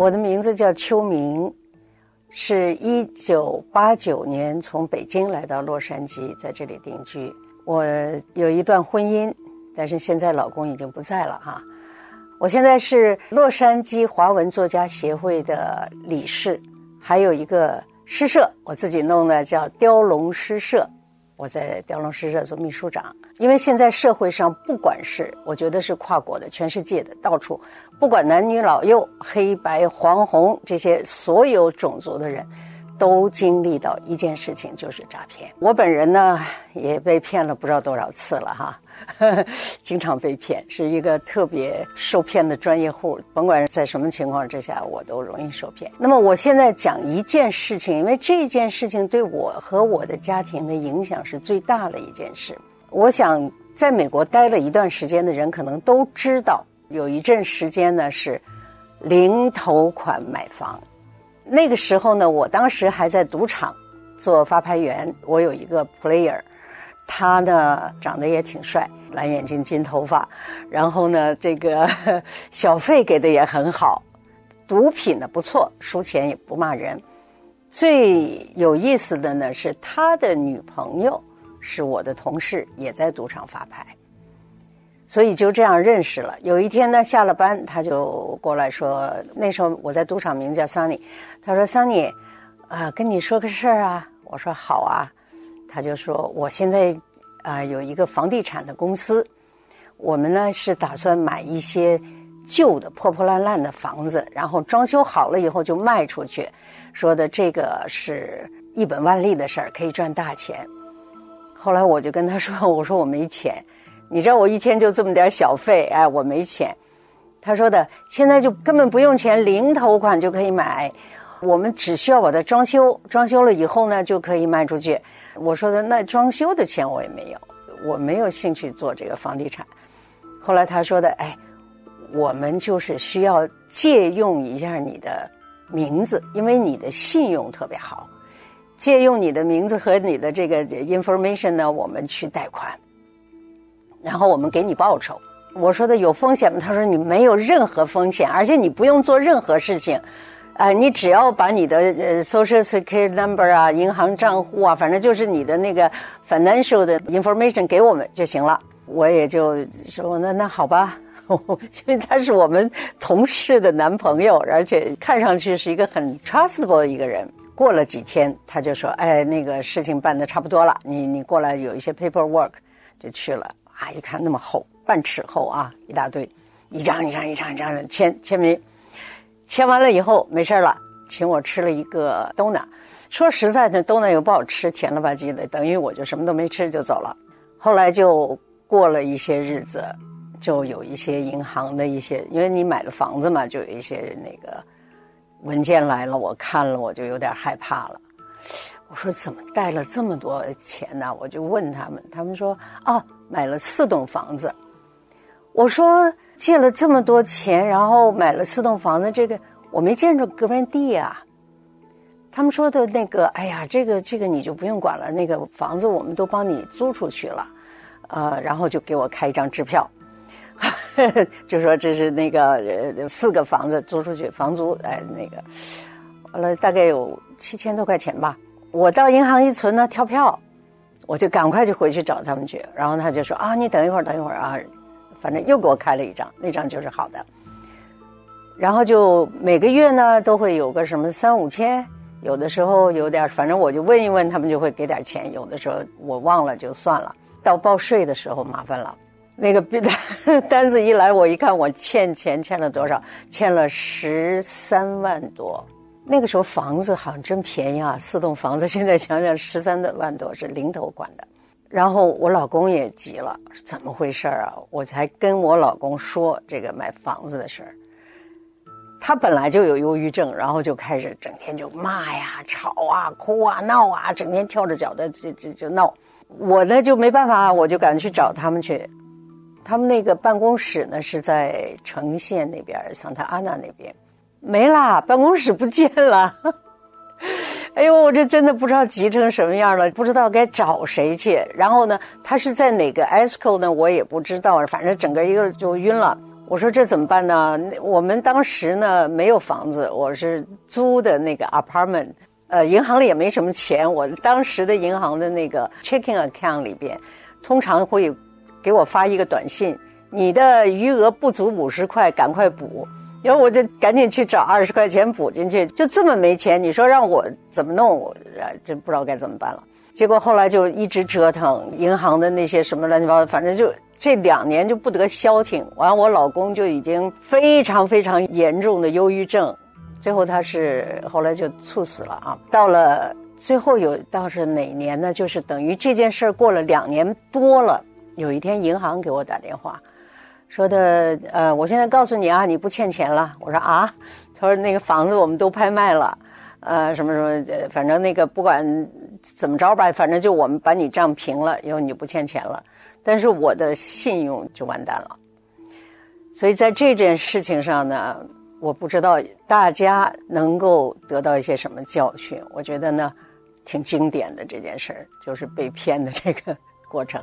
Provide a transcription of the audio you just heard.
我的名字叫邱明，是一九八九年从北京来到洛杉矶，在这里定居。我有一段婚姻，但是现在老公已经不在了哈。我现在是洛杉矶华文作家协会的理事，还有一个诗社，我自己弄的叫雕龙诗社。我在雕龙诗社做秘书长，因为现在社会上不管是我觉得是跨国的、全世界的，到处不管男女老幼、黑白黄红这些所有种族的人，都经历到一件事情，就是诈骗。我本人呢也被骗了不知道多少次了哈。呵呵，经常被骗，是一个特别受骗的专业户。甭管在什么情况之下，我都容易受骗。那么我现在讲一件事情，因为这件事情对我和我的家庭的影响是最大的一件事。我想在美国待了一段时间的人可能都知道，有一阵时间呢是零头款买房。那个时候呢，我当时还在赌场做发牌员，我有一个 player。他呢，长得也挺帅，蓝眼睛、金头发，然后呢，这个 小费给的也很好，赌品呢不错，输钱也不骂人。最有意思的呢是他的女朋友是我的同事，也在赌场发牌，所以就这样认识了。有一天呢，下了班他就过来说，那时候我在赌场，名叫 Sunny，他说 Sunny，啊、跟你说个事儿啊，我说好啊。他就说：“我现在啊、有一个房地产的公司，我们呢是打算买一些旧的破破烂烂的房子，然后装修好了以后就卖出去。说的这个是一本万利的事儿，可以赚大钱。”后来我就跟他说：“我说我没钱，你知道我一天就这么点小费，哎，我没钱。”他说的：“现在就根本不用钱，零头款就可以买，我们只需要把它装修，装修了以后呢就可以卖出去。”我说的那装修的钱我也没有，我没有兴趣做这个房地产。后来他说的，哎，我们就是需要借用一下你的名字，因为你的信用特别好，借用你的名字和你的这个 information 呢，我们去贷款，然后我们给你报酬。我说的有风险吗？他说你没有任何风险，而且你不用做任何事情。呃，你只要把你的呃 social security number 啊、银行账户啊，反正就是你的那个 financial 的 information 给我们就行了。我也就说那那好吧，因为他是我们同事的男朋友，而且看上去是一个很 trustable 的一个人。过了几天，他就说：“哎，那个事情办的差不多了，你你过来有一些 paperwork，就去了。啊，一看那么厚，半尺厚啊，一大堆，一张一张一张一张的签签名。”签完了以后没事了，请我吃了一个豆奶。说实在的豆奶又不好吃，甜了吧唧的，等于我就什么都没吃就走了。后来就过了一些日子，就有一些银行的一些，因为你买了房子嘛，就有一些那个文件来了，我看了我就有点害怕了。我说怎么带了这么多钱呢？我就问他们，他们说啊，买了四栋房子。我说。借了这么多钱，然后买了四栋房子，这个我没见着 guarantee 啊。他们说的那个，哎呀，这个这个你就不用管了，那个房子我们都帮你租出去了，呃，然后就给我开一张支票，就说这是那个呃四个房子租出去，房租哎那个，完了大概有七千多块钱吧。我到银行一存呢，跳票，我就赶快就回去找他们去，然后他就说啊，你等一会儿，等一会儿啊。反正又给我开了一张，那张就是好的。然后就每个月呢都会有个什么三五千，有的时候有点，反正我就问一问，他们就会给点钱。有的时候我忘了就算了。到报税的时候麻烦了，那个单 单子一来，我一看我欠钱欠了多少，欠了十三万多。那个时候房子好像真便宜啊，四栋房子现在想想十三万多是零头款的。然后我老公也急了，怎么回事啊？我才跟我老公说这个买房子的事儿。他本来就有忧郁症，然后就开始整天就骂呀、吵啊、哭啊、闹啊，整天跳着脚的就就就闹。我呢就没办法，我就赶去找他们去。他们那个办公室呢是在城县那边，桑塔安娜那边，没啦，办公室不见了。哎呦，我这真的不知道急成什么样了，不知道该找谁去。然后呢，他是在哪个 ESCO 呢？我也不知道，反正整个一个就晕了。我说这怎么办呢？我们当时呢没有房子，我是租的那个 apartment，呃，银行里也没什么钱。我当时的银行的那个 checking account 里边，通常会给我发一个短信：你的余额不足五十块，赶快补。然后我就赶紧去找二十块钱补进去，就这么没钱，你说让我怎么弄？我真不知道该怎么办了。结果后来就一直折腾银行的那些什么乱七八糟，反正就。这两年就不得消停，完我老公就已经非常非常严重的忧郁症，最后他是后来就猝死了啊。到了最后有到是哪年呢？就是等于这件事过了两年多了，有一天银行给我打电话，说的呃，我现在告诉你啊，你不欠钱了。我说啊，他说那个房子我们都拍卖了，呃，什么什么，反正那个不管怎么着吧，反正就我们把你账平了，以后你就不欠钱了。但是我的信用就完蛋了，所以在这件事情上呢，我不知道大家能够得到一些什么教训。我觉得呢，挺经典的这件事儿，就是被骗的这个过程。